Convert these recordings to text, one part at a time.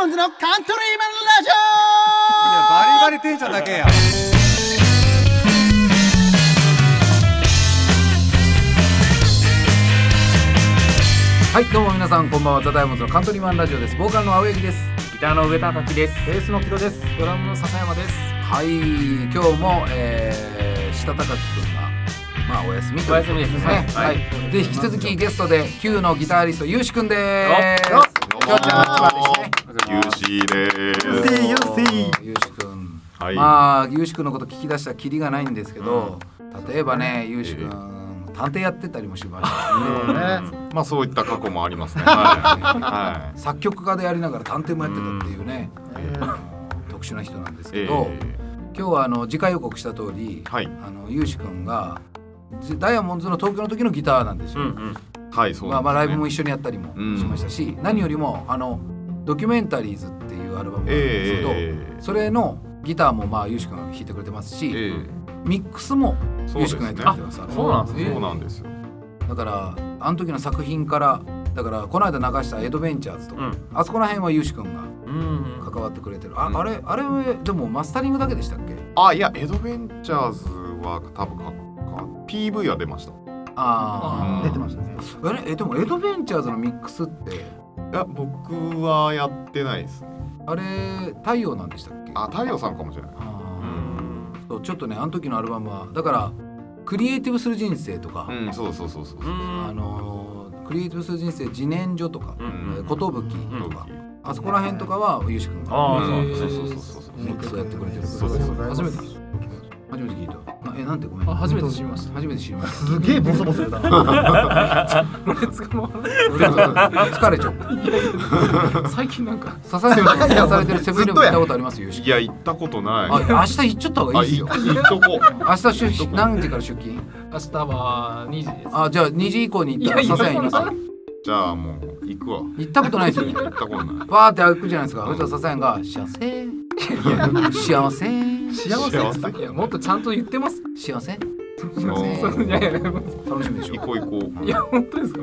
モンズのカントリーマンラジバリバリテンションだけや。はいどうも皆さんこんばんは。ザ・ダイヤモンドのカントリーマンラジオです。ボーカルの青柳です。ギターの上田滝です。ベースの木戸です。ドラムの笹山です。はい今日も、えー、下高木くんがまあお休みということお休みですね。はい、はい。で引き続きゲストで Q のギタリストゆうしくんです。よっ。ちゃんの千葉ですねユーシーです。オユーシーゆうしくんはい。まあゆうしくんのこと聞き出したらキリがないんですけど、例えばねゆうしくん探偵やってたりもしましたねねまあそういった過去もありますね。はい。は作曲家でやりながら探偵もやってたっていうね、特殊な人なんですい。けど、え今日はあの次回予告した通り、ーはい。あのゆうしくんがじダイヤモンドの東京の時のギターなんですよ。ん。はい、そうまあまあライブもい一緒にやったりもうんしましたし、何よりもあのドキュメンタリーズっていうアルバムがあるんですけど、えそれのギターもまあゆうしくんが弾いてくれてますし、ええミックスもゆうしくんがやってくれてます。そうなんですね。そうなんですよ。だからあの時の作品からだからこの間流したエドベンチャーズとか、うんあそこら辺はゆうしくんがうん。関わってくれてる。あ,、うんあれあれでもマスタリングだけでしたっけ？あ、いや、エドベンチャーズは多分かか PV は出ました。いああ出てましたねえでもエドベンチャーズのミックスってや、僕はやってないですね。あれ太陽なんでしたっけ？あ、太陽さんかもしれない。そうちょっとねあの時のアルバムはだからクリエイティブする人生とか、うん、そうそうそうそう。あのークリエイティブする人生自然所とかうえん。ー寿とか、あそこら辺とかはゆうしくんが。ああ、うん。そうそうそうそうそう。ミックスをやってくれてるそうそうそう。初めて聞い初めて聞いたあえなんてごめん初めて知りました。初めて知りました。すげえボソボソ言うたな。疲れちゃう。最近なんか。笹山が出されてるセブンイレブン行ったことありますゆうしいや、行ったことない。あ明日行っちゃった方があ、いいですよ。行行っとこう。明日出勤。何時から出勤？明日は2時です。あじゃあ2時以降に行ったらいやいや笹山いますじゃあもう行くわ。行ったことないですよ。ね行ったことない。バーって歩くじゃないですか。そしたら笹山が幸せ幸せ幸せ幸せいや、もっとちゃんと言ってます。幸せいやいや、楽しみでしょ行こう行こう。いや、本当ですか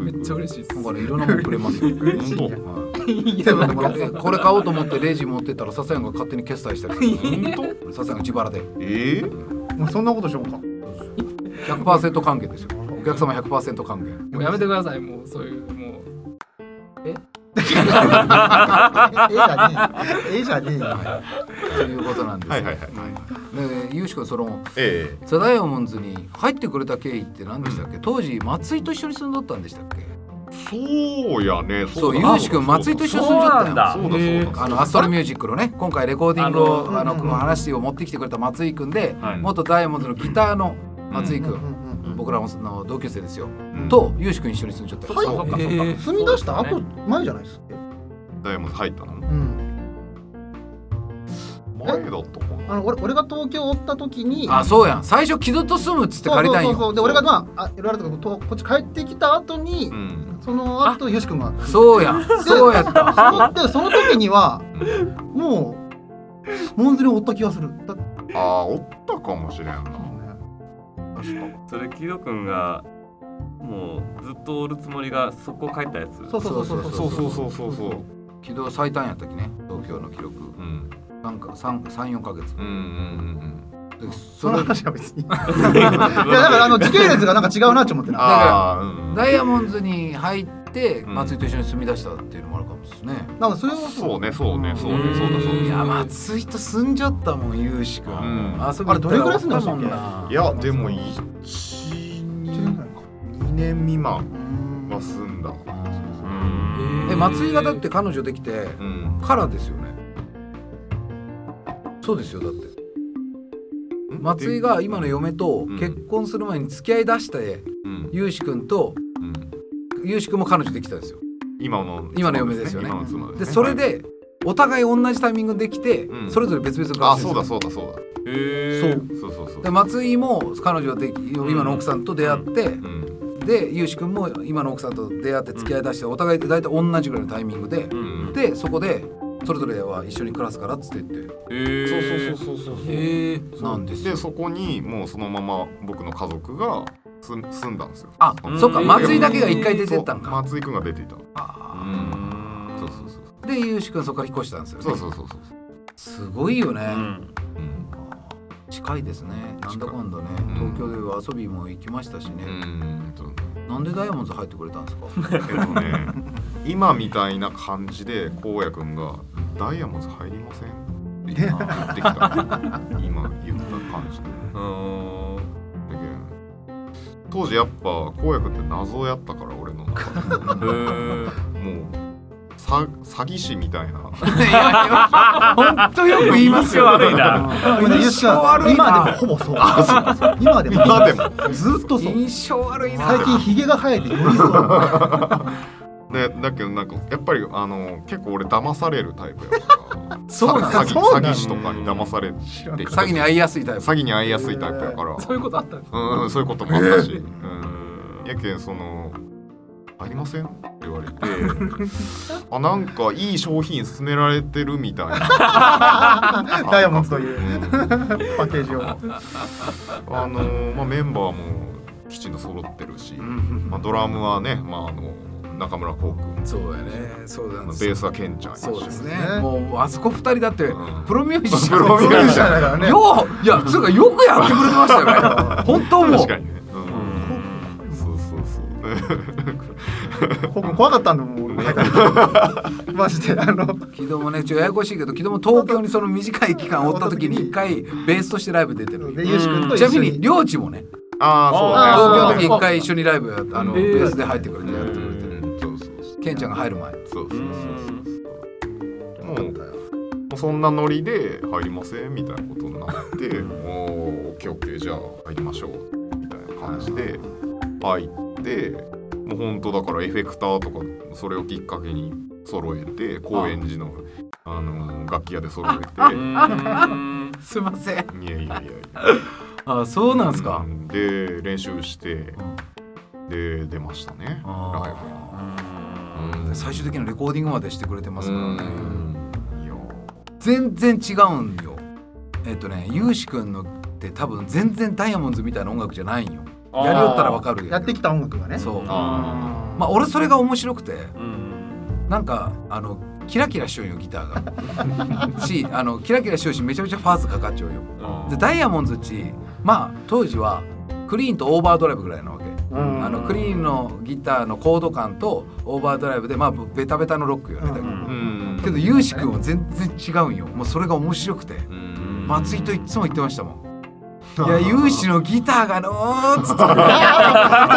めっちゃ。嬉しいですなん。かねいろんなもんくれますよ本当？はいいや、なんか。えこれ買おうと思ってレジ持ってったら笹山が勝手に決済したり本笹山が自腹でええもうそんなことしようか100%還元ですよお客様100%還元もうやめてください。もう、そういう、もう。え？えじゃねえ。ええじゃねえよ。ということなんですよ。はいはいはいでゆうし君そのえザ・ダイヤモンズに入ってくれた経緯って何でしたっけ？当時松井と一緒に住んどったんでしたっけ？えそうやね。そうだ。ゆうし君松井と一緒に住んじゃったよ。そうだ。そうだ。あのアストロミュージックのね今回レコーディングをあのあの話を持ってきてくれた松井君ではい。元ダイヤモンドのギターの松井君。うんうんうん僕らの同級生ですよ。うん。とゆうし君一緒に住んじゃったはい。そっかそっか。えー住み出した？後前じゃないですか？ダイヤモンド入ったの？うん。前だったかな。あの俺俺が東京おった時にあそうやん。最初木戸と住むっつって借りたんよ。そうそうそう。で俺がまああいろいろとここっち帰ってきた後にうん。その後よし君がそうやん。そうやった。でその時にはもうモンズにおった気がするだああ、おったかもしれんな。確か。それ木戸くんがもうずっとおるつもりがそこ帰ったやつ？そうそうそうそうそうそうそうそうそう。木戸最短やったきね？東京の記録うん。34か月うんうんうんでそそれの話は別に いやだからあの時系列がなんか違うなって思ってうん。なああ、うん。ダイヤモンズに入ってうん。松井と一緒に住み出したっていうのもあるかもですね。なんかそれはそうね、そうね、そうね、うん。そうだそうだ。いや松井と住んじゃったもんゆうしくん。ん遊びあれどれぐらい住んでましたっけもんな。いや、でも、一、1二年未満うんは住んだ。うん。え松井がだって彼女できてうん。からですよね。そうですよだって。松井が今の嫁とうん。結婚する前に付き合い出してうん、ゆうしくんとうん。ゆうしくんも彼女できたんですよ。今の今の嫁ですよね。でそれでお互い同じタイミングできてうん。それぞれ別々のあ、会社そうだそうだそうだ。へそう。そうそうそう。で松井も彼女で今の奥さんと出会って、うん。でゆうしくんも今の奥さんと出会って付き合いだして、お互いで大体同じぐらいのタイミングで、うん。でそこでそれぞれは一緒に暮らすからっつって言って。えそうそうそうそうそう。へえなんですよ。でそこにもうそのまま僕の家族が住んだんですよ。あうんそっか松井だけが一回出てったんか。松井くんが出ていた。あうん。そうそうそう。でゆうしくんそこから引っ越したんですよね。そうそうそうそう。すごいよね、うん。うん。近いですね。なんだかんだね。うん。東京では遊びも行きましたしね、なんでダイヤモンドズ入ってくれたんですか？えっとね 今みたいな感じでこうやくんが「ダイヤモンド入りません?」って言ってきた。今言った感じで。うーん当時やっぱこうやくんって謎やったから俺のもうさ詐欺師みたいな。本当よく言いますよ。悪いな。印象悪いな。今でもほぼそう。今でも。今でも。ずっとそう。印象悪いな。最近ヒゲが生えてよりそうでだけどなんかやっぱりあの結構俺騙されるタイプやから。そうなん詐欺そうなの詐欺師とかに騙されて詐欺に遭いやすいタイプ。詐欺に遭いやすいタイプやから。そういうことあったんですか？うんうんそういうこともあったし、うん、やけんその「ありません?」って言われて。あなんかいい商品勧められてるみたいな。ダイヤモンドという。うん。パッケージを。あのまあ、メンバーもきちんと揃ってるし、うん。まあ、ドラムはね、まあ、あの中村こう君そうやね。そうなんですベースはケンちゃんそうですね。ねもうあそこ二人だってうん。プロミュージシャン。プロミュージシャンだからね。よういやつうかよくやってくれてましたよね。本当もう。確かにね、うん、そうそうそう。コウ君怖かったんだもん俺。マジであの。木戸もねちょっとややこしいけど木戸も東京にその短い期間おった時に一回ベースとしてライブ出てるちなみに領地もねああそうだね。東京の時一回一緒にライブやあのベえー。ースで入ってくれてやってくれてケンちゃんが入る前。そうそうそう。そうもうそんなノリで入りませんみたいなことになって「おーオッケーオッケーじゃあ入りましょう」みたいな感じで入ってもう本当だからエフェクターとかそれをきっかけに揃えて高円寺のあ。の楽器屋で揃えて。すいません。いやいやいやいや。あそうなんですか。うん。で練習してで出ましたね。あライーブ。うん最終的なレコーディングまでしてくれてますからね。全然違うんよ。えっとねゆうしくんのって多分全然ダイヤモンドズみたいな音楽じゃないんよ。やりよったらわかるよやってきた音楽がね。そう。あまあ俺それが面白くて。うん。なんかあのキラキラしようよギターが。しあのキラキラしようしめちゃめちゃファースかかっちゃうよ。うん。でダイヤモンドズっちまあ当時はクリーンとオーバードライブぐらいなわけうんあのクリーンのギターのコード感とオーバードライブでまあベタベタのロックよね。だけどうん。けどユウシ君は全然違うんよ。もうそれが面白くて。うん。松井といつも言ってましたもん。いやユウシのギターがのーっつって。これ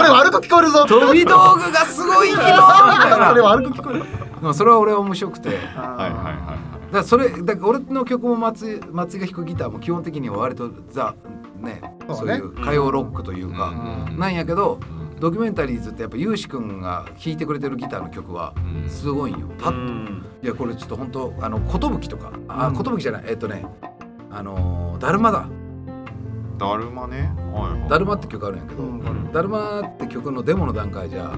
悪く聞こえるぞ。飛び道具がすごい昨日みたいな。これ悪く聞こえる。それは俺は面白くて。はいはいはいらそれだ俺の曲も松井松井が弾くギターも基本的には割とザねそうういう歌謡ロックというか、うん。なんやけどうん。ドキュメンタリーズってやっぱユウシ君が弾いてくれてるギターの曲はうん。すごいんよ。たうん。いやこれちょっと本当あの寿とかあうん。寿じゃないえっとねあのーだるまだ。だるまね。だるまって曲あるんやけど、うんだるまって曲のデモの段階じゃ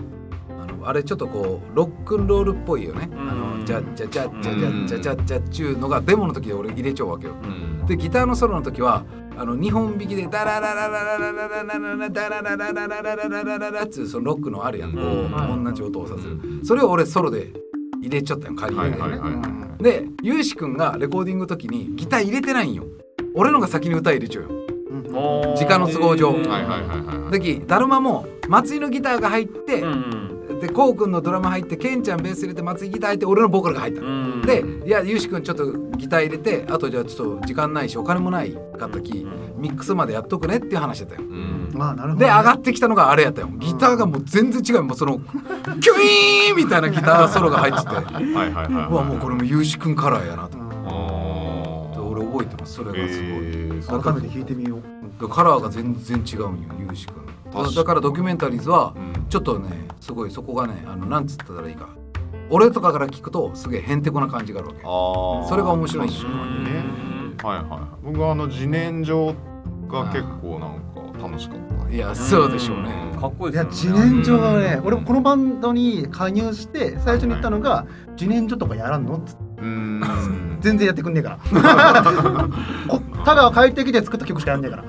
あれちょっとこうロックンロールっぽいよね。あうんのじゃじゃじゃじゃじゃじゃじゃじゃっちゅうのがデモの時で俺入れちゃうわけよ。うんでギターのソロの時はあの2本弾きでダララララララララララララダラララララララララララっていうそのロックのあるやんこう同じ音をさせるそれを俺ソロで入れちゃったよ仮はい入れではいはいはいでゆうしくんがレコーディングの時にギター入れてないんよ俺のが先に歌入れちゃうよ時間の都合上はいはいはいはいできだるまも松井のギターが入ってうんでこうくんのドラム入ってケンちゃんベース入れて松井ギター入って俺のボーカルが入ったの。うん。でいやゆうしくんちょっとギター入れてあとじゃあちょっと時間ないしお金もないかったきミックスまでやっとくねっていう話だったよ。うん。まあなるほどでね上がってきたのがあれやったよ。ギターがもう全然違う。もうそのキュイーンみたいなギターソロが入ってて。はいはいはいうわもうこれもゆうしくんカラーやなと。思って俺覚えてます。それがすごい、えー。改めて弾いてみよう。カラーが全然違うんよゆうしくんだからドキュメンタリーズはうんちょっとねすごいそこがねあのなんつったらいいか。俺とかから聞くとすげえへんてこな感じがあるわけ。それが面白いんでねはいはいはい。僕はあの自然薯が結構なんか楽しかった。いやそうでしょうね。かっこいいいやですよね。自然薯がね俺もこのバンドに加入して最初に言ったのが「自然薯とかやらんの?」っつって。うーん全然やってくんねえから。こ田川帰ってきて作った曲しかやんねえから。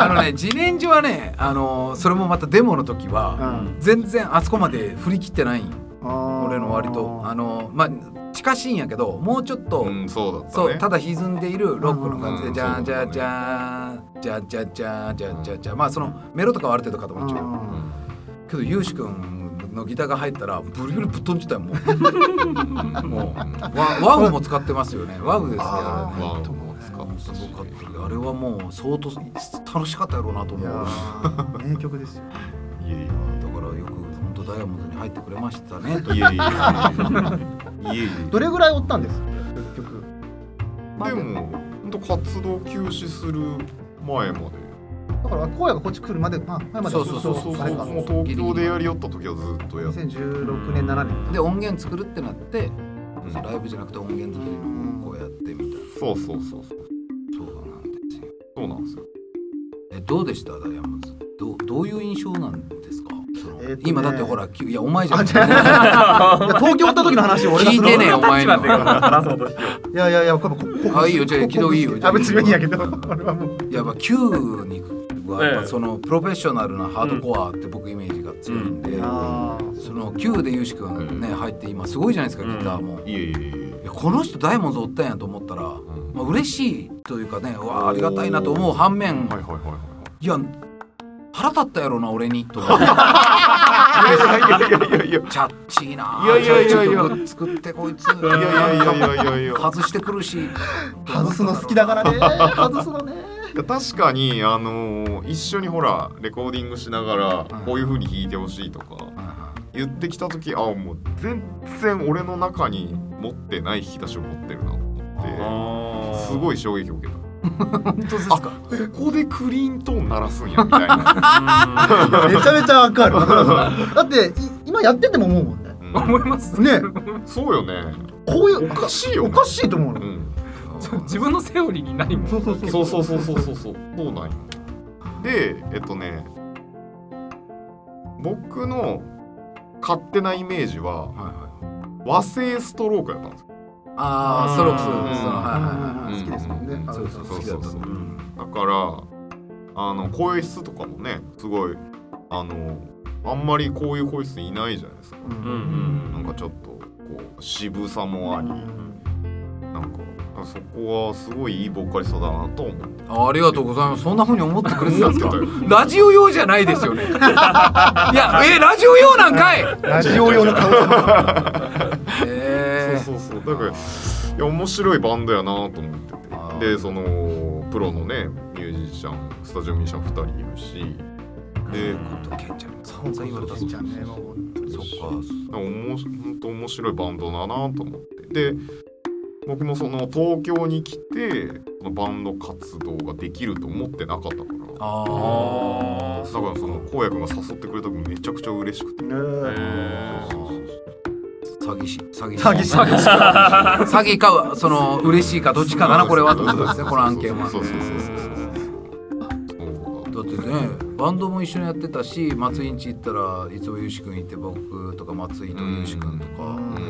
あのね自然薯はねあのそれもまたデモの時はうん。全然あそこまで振り切ってない。俺の割と。あのまあ近しいんやけどもうちょっと、うんそうたね。そうただ歪んでいるロックの感じでうん。じゃん。じゃじゃんじゃんじゃんじゃんじゃんじゃんじゃんまあそのメロとかはある程度固まっちゃうよけどユウシ君のギターが入ったらブリブリぶっ飛んじゃったよ もうもうワワウも使ってますよね。ワウですねあれね。ワウも使ったしすごかった。あれはもう相当楽しかったやろうなと思う。名曲ですよ。いえいだからよく本当ダイヤモンドに入ってくれましたねいえいえいえ。いえいえ。どれぐらいおったんです？結局でも本当活動休止する前までだから荒野がこっち来るまでまあ前まではそうそうそう。そうあれかもう東京でやりよった時はずっとやって2016年7年。で音源作るってなってうん。ライブじゃなくて音源作りのこうやってみたいな。そうそうそうそう。そうなんですよ。そうなんですよえどうでした？ダイヤモンドどうどういう印象なんですか？そのえーとね。今だってほらきいやお前じゃん。あじゃあいや東京おった時の話を俺がする聞いてねお前の。立場で話そうとしてよいやいやいやこれここあいいよじゃあこ軌道いいよあ別にいいんやけど。俺はもう。やっぱ Q にはやっええ。ぱそのプロフェッショナルなハードコアって僕イメージが強いんで、その Q でユウシ君ね入って今すごいじゃないですかギターも、いいえいえ。いえやこの人ダイヤモンドおったんやと思ったら、ん。まあ嬉しいというかねうわあありがたいなと思う反面、はいはいはいはい。や腹立ったやろな俺にと思っていやいやいやいやいや。チャッチーなあいやいやいやいや。作ってこいつ。いやいやいやいやいや。外してくるし。外すの好きだからね。外すのね確かにあのー一緒にほらレコーディングしながらこういう風に弾いてほしいとか言ってきた時あもう全然俺の中に持ってない引き出しを持ってるなと思ってすごい衝撃を受けた。本当ですか？ここでクリーントーン鳴らすんやみたいな、めちゃめちゃわかる。だってい今やってても思うもんね。うん。思います。ね。そうよね。こういうおかしいよね。おかしいと思うの。うん自分のセオリーにないもん。そうそうそうそうそうそうそう。そうなんよ。でえっとね僕の勝手なイメージは和製ストロークやったんですよ。ああストロークス。そのういはいはいはい。好きですもんね。そうそうそうそう。だからあの声質とかもねすごいあのあんまりこういう声質いないじゃないですか。ううん。うん。なんかちょっとこう渋さもありなんかそこはすごいいいボーカリストだなと思って。あありがとうございます。そんな風に思ってくれてたんですか？ラジオ用じゃないですよね。いやえラジオ用なんかい！ラジオ用の顔えそうそうそう。だからいや面白いバンドやなと思ってて。でそのプロのねミュージシャンスタジオミュージシャン2人いるし。でーケンちゃん。に散々言われたケンちゃんねそっかおもし本当面白いバンドだなと思って。で僕もその東京に来てそのバンド活動ができると思ってなかったから。ああだからそのこうやくんが誘ってくれた時めちゃくちゃ嬉しくて。ねあ詐欺師。詐欺師。詐欺師。詐欺師。詐欺かその嬉しいかどっちかだなこれは。ってことですねこの案件は。そうそうそうそうそうだってねバンドも一緒にやってたし松井んち行ったらいつもゆうし君いて僕とか松井とゆうし君とか、うんね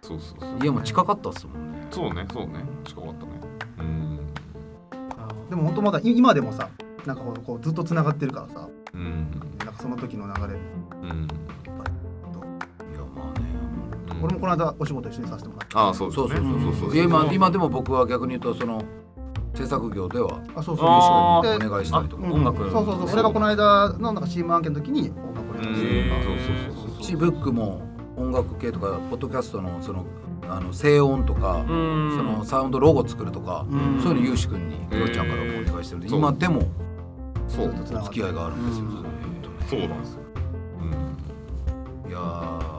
そうそうそう家も近かったっすもんねそうねそうね。近かったね。うん。でも本当まだい今でもさなんかこうこうずっとつながってるからさ。うん。なんかその時の流れうん。いやまあね。俺もこの間お仕事一緒にさせてもらってああそうですね。そうそうそうそう。いや今今でも僕は逆に言うとその制作業ではあそうそう。お願いしたりとか。うん。音楽。そうそうそう。俺がこの間のなんかチーム案件の時に音楽をやらせてもらった。うん。そうそうそうしブックも音楽系とかポッドキャストのそのあの静音とか、うん。そのサウンドロゴ作るとか、うん。そういうのゆうし君にクロちゃんからもお願いしてるんで、今でもそう。付き合いがあるんですよ、そうなんですよ。うん。いやー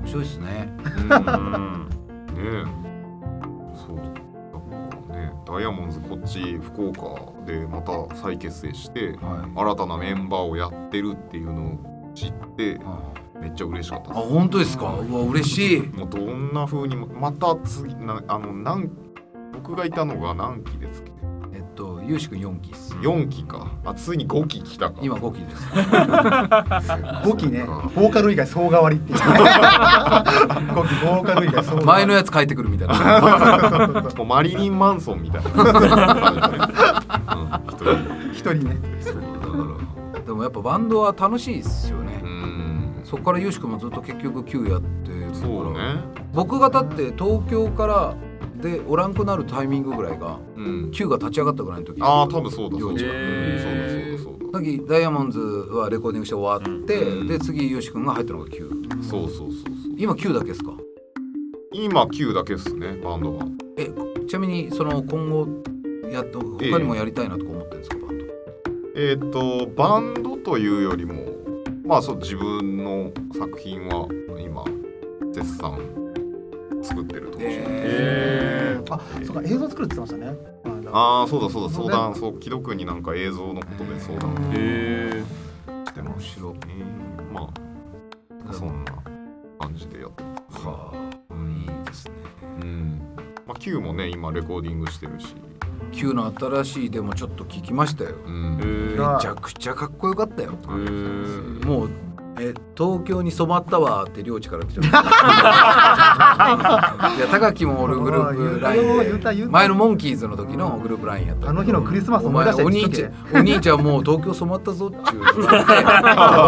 面白いですね。ね。えそう。だからねダイヤモンズこっち福岡でまた再結成してはい。新たなメンバーをやってるっていうのを知ってめっちゃ嬉しかったあ本当ですか？うわ嬉しい。もうどんな風にもまた次なあの何僕がいたのが何期ですかえっとゆうし君4期っす。4期か。あついに5期来たか。今5期です。5期ね。ボーカル以外総代わりっていう。ね5期ボーカル以外総代わり。前のやつ帰ってくるみたいな。もうマリリン・マンソンみたいな。うん一人。一人ね。そうだから。でもやっぱバンドは楽しいですよね。うんそこからユーシ君もずっと結局 Q やってそうね。僕がだって東京からでおらんくなるタイミングぐらいがうん。Q が立ち上がったぐらいの時。ああ多分そうだそうだ、そうだそうだそうだ。ダイヤモンズはレコーディングして終わって、うん。で次ユーシ君が入ったのが Q そうそうそうそう。今 Q だけですか？今 Q だけっすねバンドがえちなみにその今後やっと他にもやりたいなとか思ってるんですかバンド？えっ、とバンドというよりもまあそう自分の作品は今絶賛作ってるところえあそうか映像作るって言ってましたね。ああそうだそうだ相談。そう木戸君になんか映像のことで相談。へしてましたねまあそんな感じでやってます。はあ。うん。いいですね。うん。まあ Q もね今レコーディングしてるし Q の新しいでもちょっと聞きましたよ。うん。めちゃくちゃかっこよかったよ。えもうえ東京に染まったわって領地から来ちゃったいや高木もおるグループラインで前のモンキーズの時のグループラインやったあの日のクリスマスお思い出した前お兄ちゃん お兄ちゃんもう東京染まったぞっちゅう。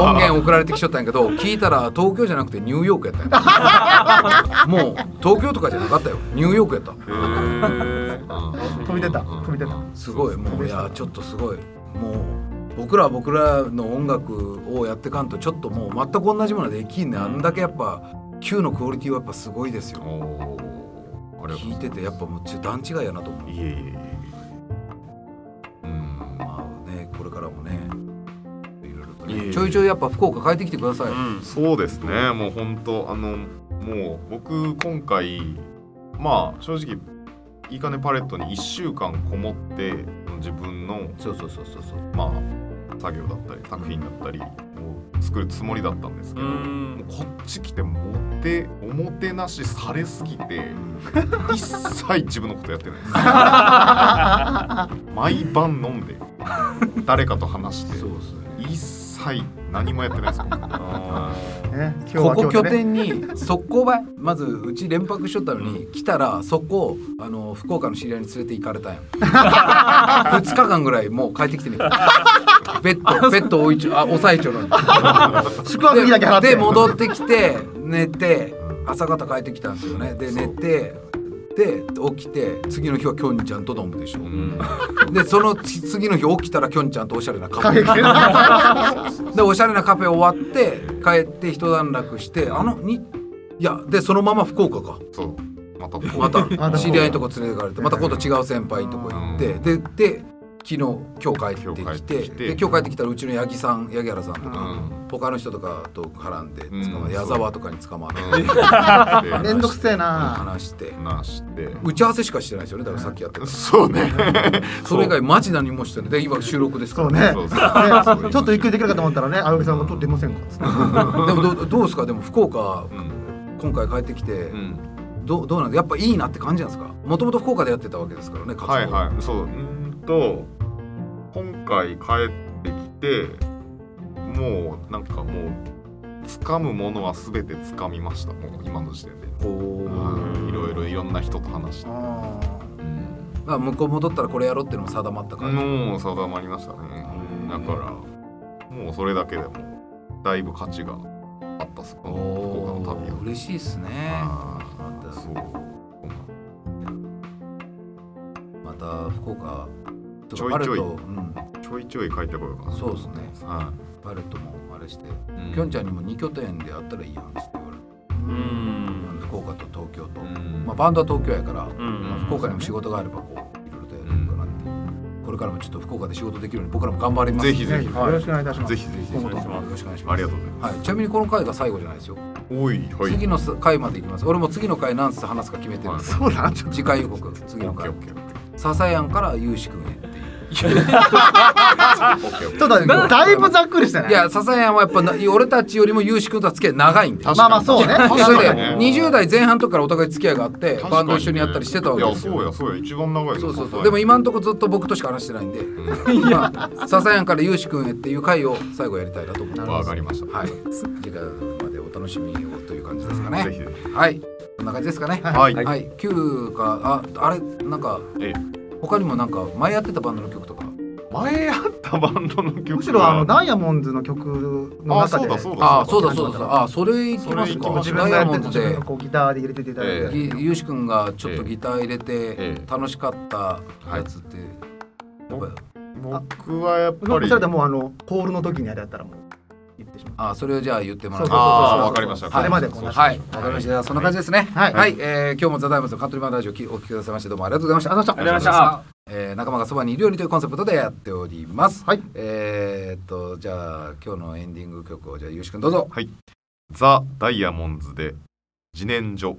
音源送られてきちゃったんやけど聞いたら東京じゃなくてニューヨークやったんや。もう東京とかじゃなかったよ。ニューヨークやった。飛び出た飛び出た。すごい。もういやちょっとすごい。もう僕らは僕らの音楽をやってかんとちょっともう全く同じものできんねあんだけやっぱ Q のクオリティはやっぱすごいですよ。聞いててやっぱもうちょ段違いやなと思う。いえいえいえうんまあねこれからもねいろいろとね。ちょいちょいやっぱ福岡帰ってきてください、うんそうですね。もう本当あのもう僕今回まあ正直いいかねパレットに1週間こもって自分のそうそうそうそうそう。まあ作業だったり作品だったりを作るつもりだったんですけうど、もうんこっち来てもておもてなしされすぎて 一切自分のことやってないです。毎晩飲んで誰かと話してそうですね。一切何もやってないです僕あね今日ここ拠点に速攻ばい？まずうち連泊しとったのに来たらそこあの福岡の知り合いに連れて行かれたんよ2 日間ぐらいもう帰ってきてねベッドベッド置いちょあ押さえちょるのに宿泊費だけ払って。でで戻ってきて寝て朝方帰ってきたんですよね。で寝てで起きて次の日はきょんちゃんと飲むでしょ、うん。でその次の日起きたらきょんちゃんとおしゃれなカフェ。でおしゃれなカフェ終わって帰って一段落してあのにいやでそのまま福岡か。そう。またまたまた知り合いのとこ連れてかれてまた今度違う先輩のとこ行ってでで昨日今日帰ってきて今日帰ってきて。で今日帰ってきたらうちの八木さん八木原さんとか、うん。他の人とかと絡んで捕まうん矢沢とかに捕まって、うん。めんどくせえな。話して。なして。打ち合わせしかしてないですよねだからさっきやってたそうね。それ以外マジ何もしてない。で今収録ですから。そうね。ちょっとゆっくりできるかと思ったらね青木さんが「ちょっと出ませんか?」つってでもどうどうですか？でも福岡うん。今回帰ってきて、うん。どうどうなんでやっぱいいなって感じなんですか？もともと福岡でやってたわけですからね活動。はいはい。そう。うーんと今回帰ってきてもうなんかもう掴むものは全て掴みました。もう今の時点で。い。ろいろいろんな人と話して。ん。まあ向こう戻ったらこれやろうっていうのも定まったから、もう定まりましたね。だからもうそれだけでもだいぶ価値があったっす。この福岡の旅は。お嬉しいですね。あまた。ーそうまた福岡ちょいちょい。パレットうん、ちょいちょい帰ってこようかな。そうですね。はパレットもあれして、い、うん。きょんちゃんにも2拠点であったらいいやんって言われて、うん。福岡と東京と、うん。まあ、バンドは東京やから、うん。まあ、福岡にも仕事があればこういろいろとやって。いくかなって、これからもちょっと福岡で仕事できるように僕らも頑張ります。ぜひぜひ、よろしくお願いいたします。ぜひぜひよろしくお願いします。ありがとうございます。はい、ちなみにこの回が最後じゃないですよ、おいはい。次の回までいきます。俺も次の回何つ話すか決めてるんですよ。そうだな次回予告次の回。オッケーオッケーオッケー。笹やんからゆうしくんへっていうオッケーオッケーとだ だいぶざっくりしてね。いや笹やんはやっぱな俺たちよりもゆうしくんとは付き合い長いんで。確まあまあそうね。いやそれでね。20代前半の時からお互い付き合いがあってバンド一緒にやったりしてたわけいやですよ。そうやそうや。一番長いよそうそうそう。でも今んとこずっと僕としか話してないんで、まあ、笹やんからゆうしくんへっていう回を最後やりたいなと思ってます。わかりました。はい。次回までお楽しみをという感じですかね。はい。こんな感じですかね。はい。はい、Q かああれなんかえ他にもなんか前やってたバンドの曲とか？前やったバンドの曲は。むしろあのダイヤモンドの曲の中で。あそうだそうだああそうだそうだそうだ。あそれいきますか。ダイヤモンドで。自分がこうギターで入れていただいて、ええ。ゆゆうしくんがちょっとギター入れてええ。楽しかったやつってやっぱり。僕はやっぱり。それでもうあのコールの時にあれやったらもう言ってしまうあそれをじゃあ言ってもらってそうああわかりました。それまでこうなはい、わかりました。じゃあそんな感じですね。はい。えー今日もザダイムズのカントリーマンラジオきお聞きくださいましてどうもありがとうございました。ありがとうございました。ありがとうございましたえー仲間がそばにいるようにというコンセプトでやっております。はい。えーっとじゃあ今日のエンディング曲をじゃあゆうしくんどうぞ。はい。ザ・ダイヤモンズで自然薯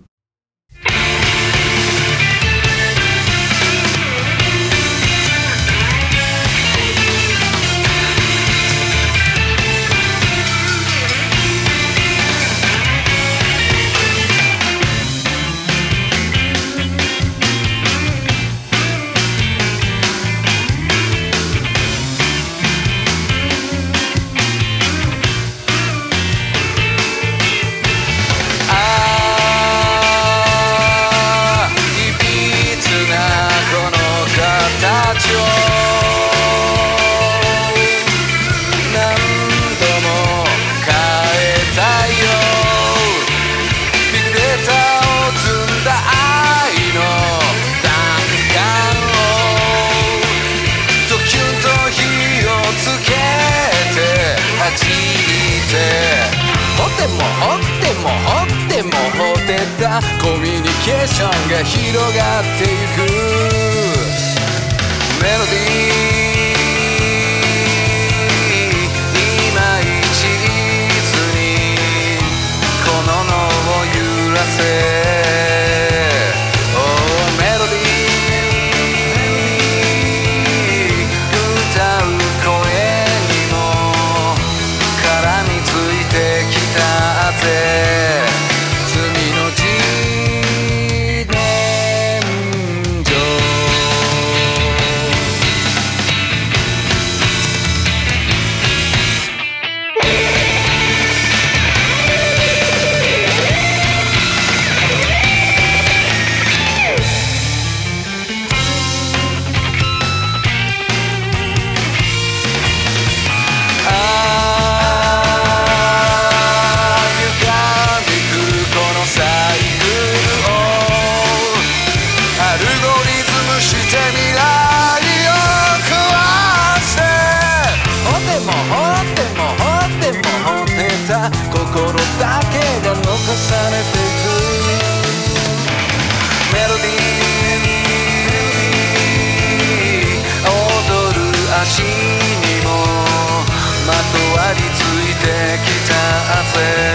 た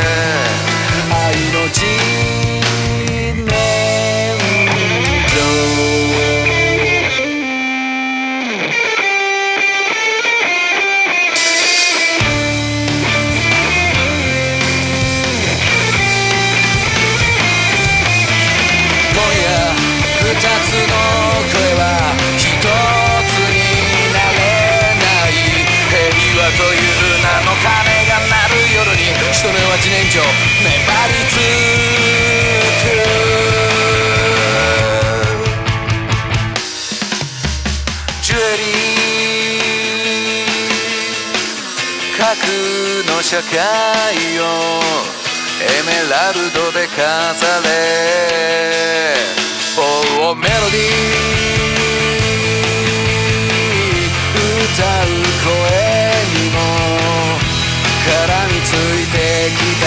粘りつく。ジュエリー。核の社会を。エメラルドで飾れ。棒をメロディー。歌う声にも絡みついてきた。